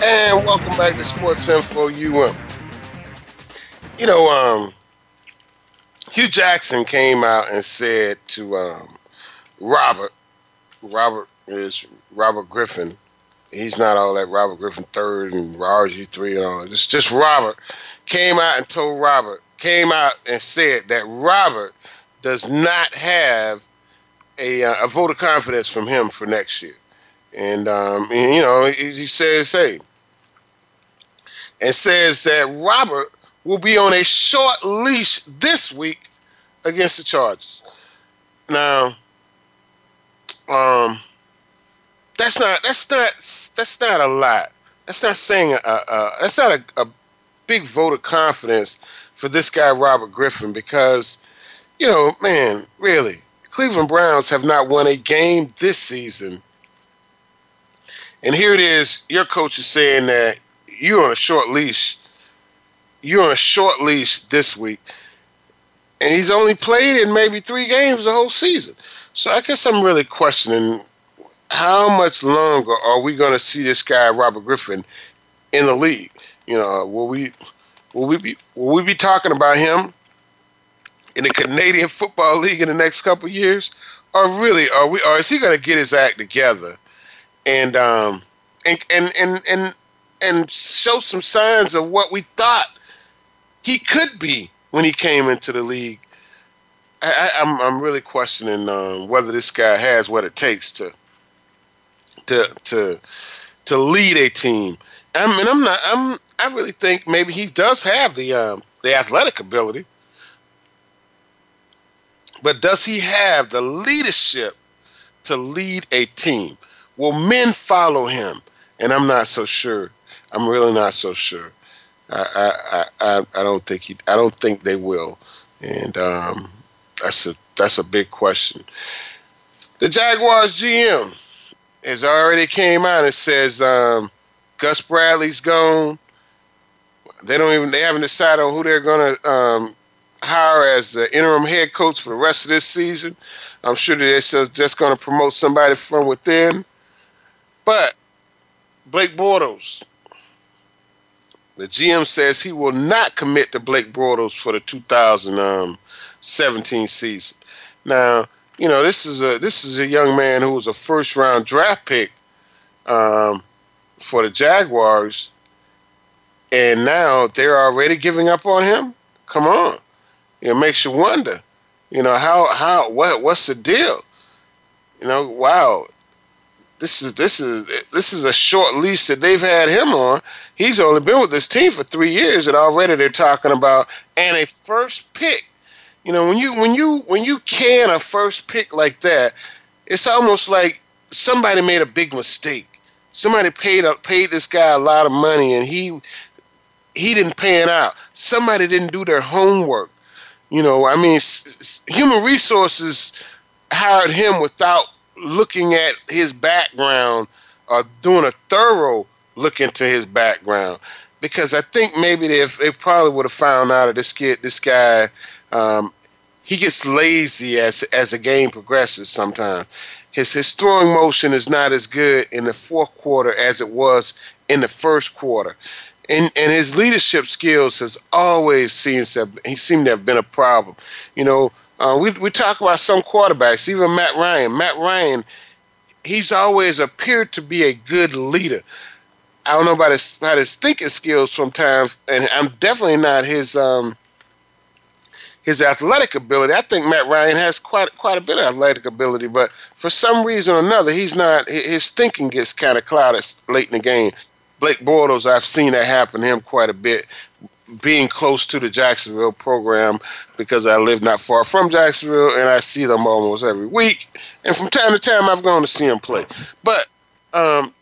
And welcome back to Sports Info UM. You know, um, Hue Jackson came out and said to um, Robert, Robert is Robert Griffin. He's not all that Robert Griffin third and RG three and all. Just just Robert came out and told Robert came out and said that Robert does not have a uh, a vote of confidence from him for next year, and, um, and you know he, he says hey, and says that Robert will be on a short leash this week against the Chargers. Now, um, that's not that's not that's not a lot. That's not saying a, a that's not a, a big vote of confidence for this guy Robert Griffin because you know, man, really, Cleveland Browns have not won a game this season. And here it is, your coach is saying that you're on a short leash. You're on a short leash this week. And he's only played in maybe three games the whole season. So I guess I'm really questioning how much longer are we going to see this guy Robert Griffin in the league? You know, will we will we be will we be talking about him in the Canadian Football League in the next couple years, or really are we? Or is he going to get his act together and um and and and and and show some signs of what we thought he could be when he came into the league? I, am I'm, I'm really questioning um, whether this guy has what it takes to to to to lead a team. I mean, I'm not. I'm. I really think maybe he does have the um, the athletic ability, but does he have the leadership to lead a team? Will men follow him? And I'm not so sure. I'm really not so sure. I I I, I don't think he. I don't think they will. And um, that's a that's a big question. The Jaguars GM has already came out and says um, Gus Bradley's gone. They don't even they haven't decided on who they're to um, hire as the interim head coach for the rest of this season. I'm sure that they're just to promote somebody from within. But Blake Bortles, the GM says he will not commit to Blake Bortles for the 2017 season. Now, you know, this is a this is a young man who was a first round draft pick um, for the Jaguars, and now they're already giving up on him. Come on, it makes you wonder. You know how how what what's the deal? You know, wow, this is this is this is a short lease that they've had him on. He's only been with this team for three years, and already they're talking about and a first pick you know, when you when you when you can a first pick like that, it's almost like somebody made a big mistake. Somebody paid a, paid this guy a lot of money and he he didn't pan out. Somebody didn't do their homework. You know, I mean, s- human resources hired him without looking at his background or doing a thorough look into his background. Because I think maybe they, they probably would have found out that this kid, this guy, um, he gets lazy as as the game progresses. Sometimes his his throwing motion is not as good in the fourth quarter as it was in the first quarter, and and his leadership skills has always seems to have, he seemed to have been a problem. You know, uh, we we talk about some quarterbacks, even Matt Ryan. Matt Ryan, he's always appeared to be a good leader. I don't know about his about his thinking skills sometimes, and I'm definitely not his um, his athletic ability. I think Matt Ryan has quite quite a bit of athletic ability, but for some reason or another, he's not. His thinking gets kind of clouded late in the game. Blake Bortles, I've seen that happen to him quite a bit. Being close to the Jacksonville program because I live not far from Jacksonville and I see them almost every week. And from time to time, I've gone to see him play. But um,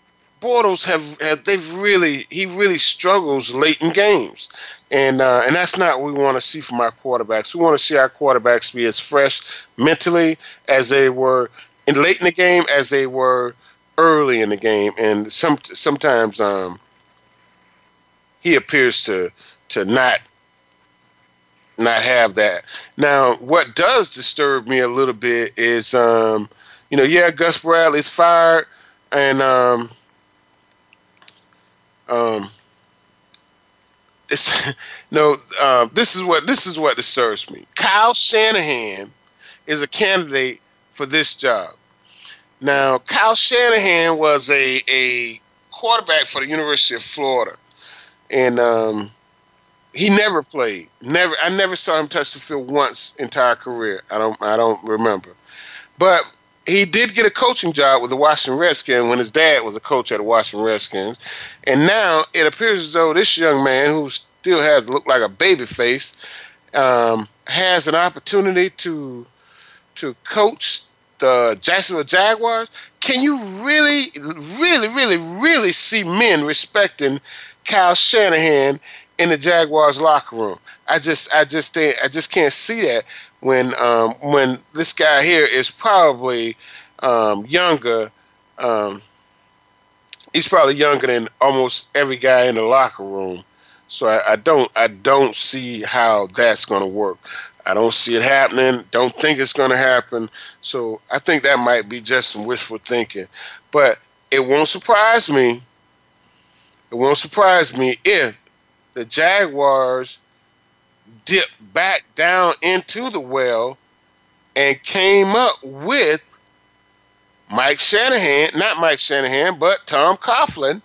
Bortles have, have they've really he really struggles late in games. And uh, and that's not what we want to see from our quarterbacks. We want to see our quarterbacks be as fresh mentally as they were in late in the game as they were early in the game. And some sometimes um, he appears to to not not have that. Now, what does disturb me a little bit is, um, you know, yeah, Gus Bradley's fired, and um, um, it's *laughs* no. Uh, this is what this is what disturbs me. Kyle Shanahan is a candidate for this job. Now, Kyle Shanahan was a a quarterback for the University of Florida, and um, he never played. Never, I never saw him touch the field once entire career. I don't, I don't remember. But he did get a coaching job with the Washington Redskins when his dad was a coach at the Washington Redskins, and now it appears as though this young man, who still has looked like a baby face, um, has an opportunity to to coach the Jacksonville Jaguars. Can you really, really, really, really see men respecting Kyle Shanahan in the Jaguars locker room? I just, I just, I just can't see that when um, when this guy here is probably um, younger. Um, he's probably younger than almost every guy in the locker room. So I, I don't I don't see how that's going to work. I don't see it happening. Don't think it's going to happen. So I think that might be just some wishful thinking. But it won't surprise me. It won't surprise me if the Jaguars dipped back down into the well and came up with Mike Shanahan, not Mike Shanahan, but Tom Coughlin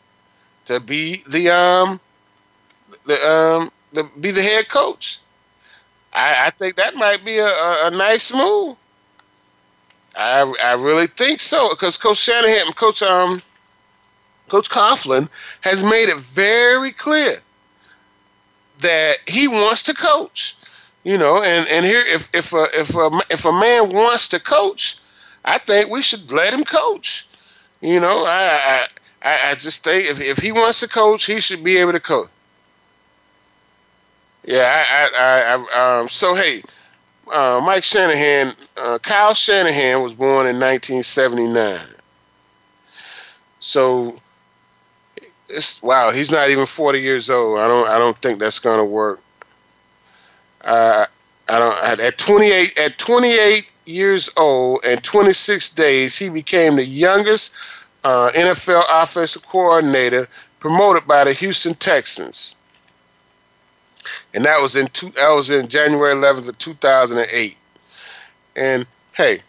to be the um the um the be the head coach. I, I think that might be a, a, a nice move. I I really think so because Coach Shanahan, Coach um Coach Coughlin has made it very clear that he wants to coach. You know, and, and here if if a, if a, if a man wants to coach, I think we should let him coach. You know, I I, I just think if if he wants to coach, he should be able to coach. Yeah, I I, I um so hey, uh, Mike Shanahan, uh, Kyle Shanahan was born in 1979. So it's wow, he's not even 40 years old. I don't I don't think that's to work. Uh, I don't at 28 at 28 years old and 26 days, he became the youngest uh, NFL offensive coordinator promoted by the Houston Texans, and that was in two, that was in January 11th of 2008. And hey,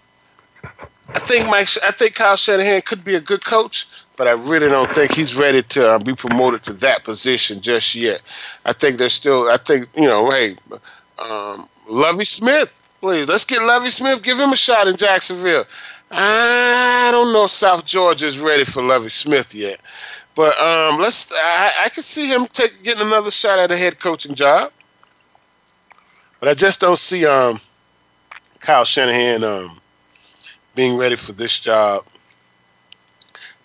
I think Mike, I think Kyle Shanahan could be a good coach, but I really don't think he's ready to uh, be promoted to that position just yet. I think there's still, I think you know, hey, um, Lovie Smith, please let's get Lovie Smith, give him a shot in Jacksonville. I don't know if South Georgia is ready for Lovie Smith yet, but um, let's. I, I could see him take, getting another shot at a head coaching job, but I just don't see um, Kyle Shanahan um, being ready for this job.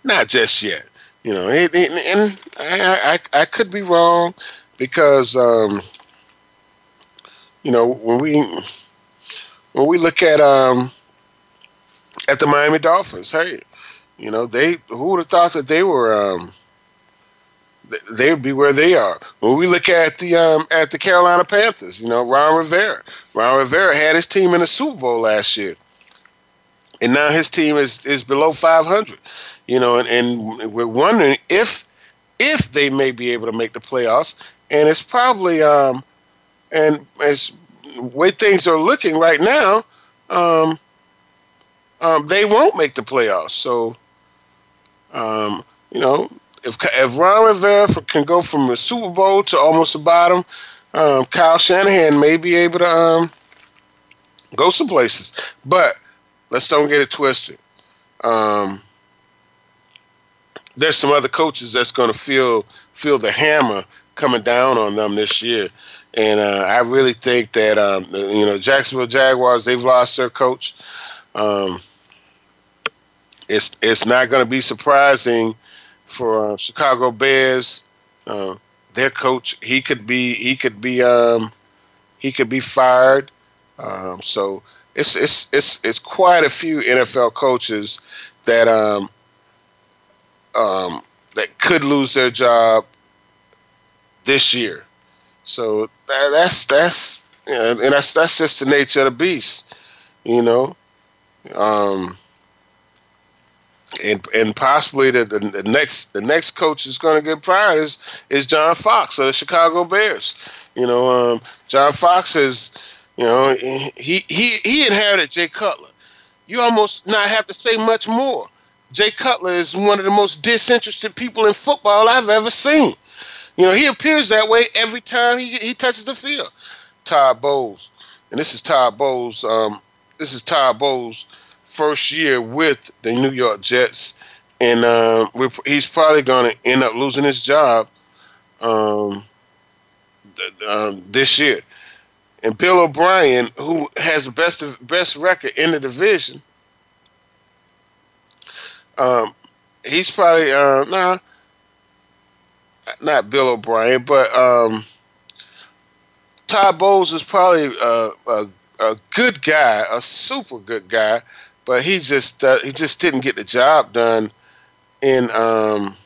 Not just yet, you know. It, it, and I, I, I could be wrong because um, you know when we when we look at um, at the Miami Dolphins, hey, you know they who would have thought that they were um, they would be where they are. When we look at the um, at the Carolina Panthers, you know Ron Rivera, Ron Rivera had his team in the Super Bowl last year, and now his team is is below 500. You know, and, and we're wondering if if they may be able to make the playoffs, and it's probably um, and as way things are looking right now, um, um, they won't make the playoffs. So, um, you know, if if Ron Rivera can go from a Super Bowl to almost the bottom, um, Kyle Shanahan may be able to um, go some places. But let's don't get it twisted. Um, there's some other coaches that's going to feel feel the hammer coming down on them this year. And uh, I really think that um, you know Jacksonville Jaguars they've lost their coach. Um, it's it's not going to be surprising for uh, Chicago Bears. Uh, their coach he could be he could be um, he could be fired. Um, so it's it's it's it's quite a few NFL coaches that um, that could lose their job this year. So that, that's that's and that's that's just the nature of the beast, you know. Um, and and possibly the, the, the next the next coach is going to get fired is is John Fox of the Chicago Bears. You know, um, John Fox is, you know, he he he inherited Jay Cutler. You almost not have to say much more. Jay Cutler is one of the most disinterested people in football I've ever seen. You know, he appears that way every time he he touches the field. Todd Bowles, and this is Todd Bowles. Um, this is Todd Bowles' first year with the New York Jets, and uh, he's probably going to end up losing his job um, um, this year. And Bill O'Brien, who has the best best record in the division, um, he's probably uh, nah, not Bill O'Brien, but um, Todd Bowles is probably a, a, a, good guy, a super good guy, but he just uh, he just didn't get the job done. In um,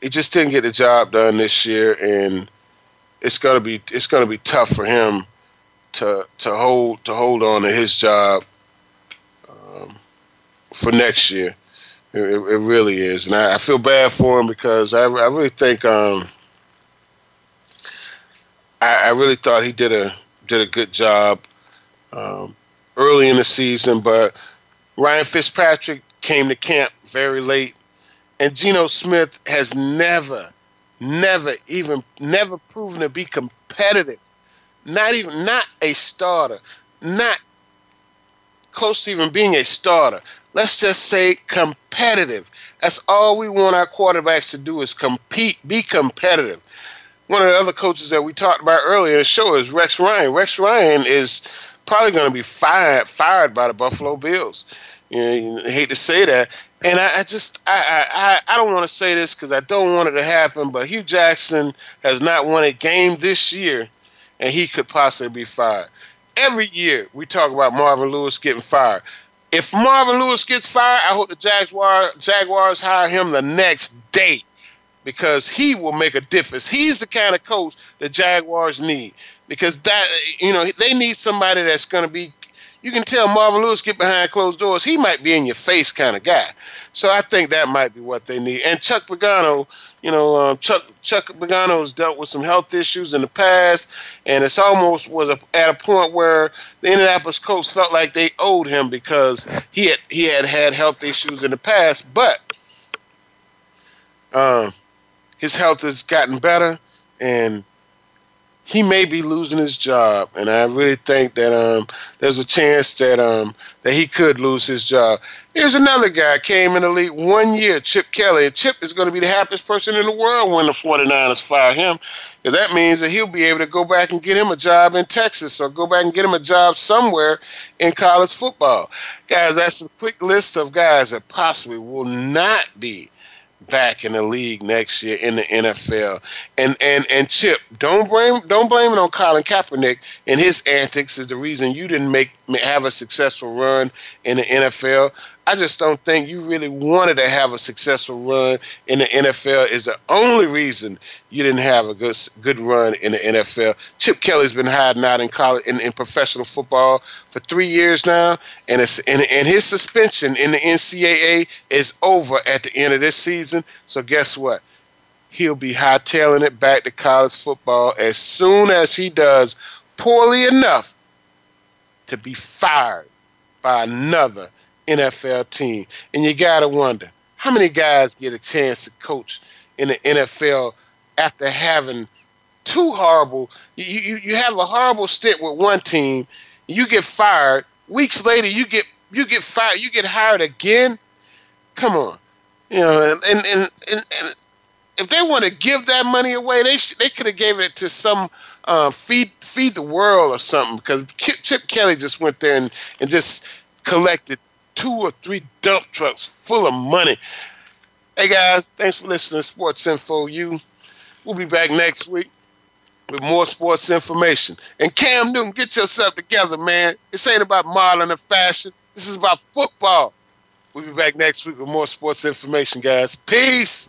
he just didn't get the job done this year, and it's gonna be it's gonna be tough for him to to hold to hold on to his job for next year. It, it, really is, and I, I, feel bad for him because I, I really think um, I really thought he did a did a good job um, early in the season, but Ryan Fitzpatrick came to camp very late, and Geno Smith has never, never even never proven to be competitive. Not even not a starter, not close to even being a starter. Let's just say competitive. That's all we want our quarterbacks to do is compete, be competitive. One of the other coaches that we talked about earlier in the show is Rex Ryan. Rex Ryan is probably going to be fired fired by the Buffalo Bills. You, know, you hate to say that, and I, I just I, I I don't want to say this because I don't want it to happen. But Hue Jackson has not won a game this year, and he could possibly be fired. Every year we talk about Marvin Lewis getting fired. If Marvin Lewis gets fired, I hope the Jaguar, Jaguars hire him the next day because he will make a difference. He's the kind of coach the Jaguars need because that you know they need somebody that's going to be. You can tell Marvin Lewis get behind closed doors. He might be in your face kind of guy. So I think that might be what they need. And Chuck Pagano, you know, um, Chuck Chuck Pagano's dealt with some health issues in the past, and it's almost was a, at a point where the Indianapolis Colts felt like they owed him because he had he had had health issues in the past, but um, his health has gotten better, and he may be losing his job. And I really think that um, there's a chance that um, that he could lose his job. Here's another guy came in the league one year, Chip Kelly. Chip is going to be the happiest person in the world when the 49ers fire him. Because that means that he'll be able to go back and get him a job in Texas or go back and get him a job somewhere in college football. Guys, that's a quick list of guys that possibly will not be back in the league next year in the NFL. And and and Chip, don't blame don't blame it on Colin Kaepernick and his antics is the reason you didn't make have a successful run in the NFL. I just don't think you really wanted to have a successful run in the NFL. Is the only reason you didn't have a good good run in the NFL. Chip Kelly's been hiding out in college in, in professional football for three years now, and it's and, and his suspension in the NCAA is over at the end of this season. So guess what? He'll be hightailing it back to college football as soon as he does poorly enough to be fired by another NFL team. And you got to wonder how many guys get a chance to coach in the NFL after having two horrible, you, you, you have a horrible stint with one team, you get fired. Weeks later, you get you get fired, you get hired again. Come on, you know, and and and, and, and if they want to give that money away, they sh- they could have gave it to some uh, feed feed the world or something. Because Chip Kelly just went there and, and just collected two or three dump trucks full of money. Hey guys, thanks for listening to Sports Info U. We'll be back next week with more sports information. And Cam Newton, get yourself together, man. This ain't about modeling and fashion. This is about football. We'll be back next week with more sports information, guys. Peace.